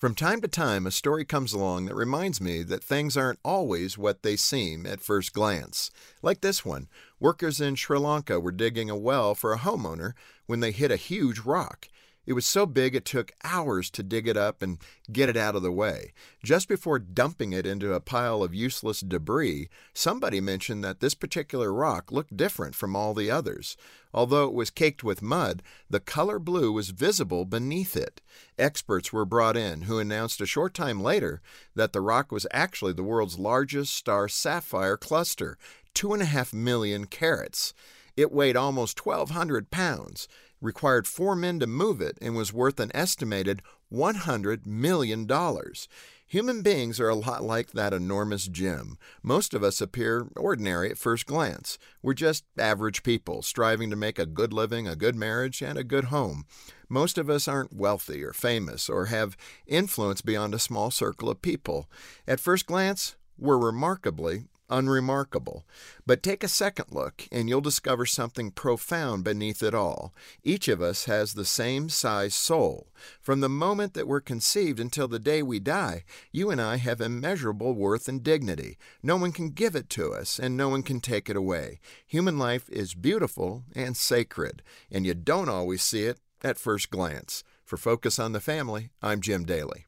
From time to time, a story comes along that reminds me that things aren't always what they seem at first glance. Like this one workers in Sri Lanka were digging a well for a homeowner when they hit a huge rock. It was so big it took hours to dig it up and get it out of the way. Just before dumping it into a pile of useless debris, somebody mentioned that this particular rock looked different from all the others. Although it was caked with mud, the color blue was visible beneath it. Experts were brought in who announced a short time later that the rock was actually the world's largest star sapphire cluster, two and a half million carats. It weighed almost 1,200 pounds required four men to move it, and was worth an estimated $100 million. Human beings are a lot like that enormous gem. Most of us appear ordinary at first glance. We're just average people, striving to make a good living, a good marriage, and a good home. Most of us aren't wealthy or famous or have influence beyond a small circle of people. At first glance, we're remarkably unremarkable. But take a second look, and you'll discover something profound beneath it all. Each of us has the same size soul. From the moment that we're conceived until the day we die, you and I have immeasurable worth and dignity. No one can give it to us, and no one can take it away. Human life is beautiful and sacred, and you don't always see it at first glance. For Focus on the Family, I'm Jim Daly.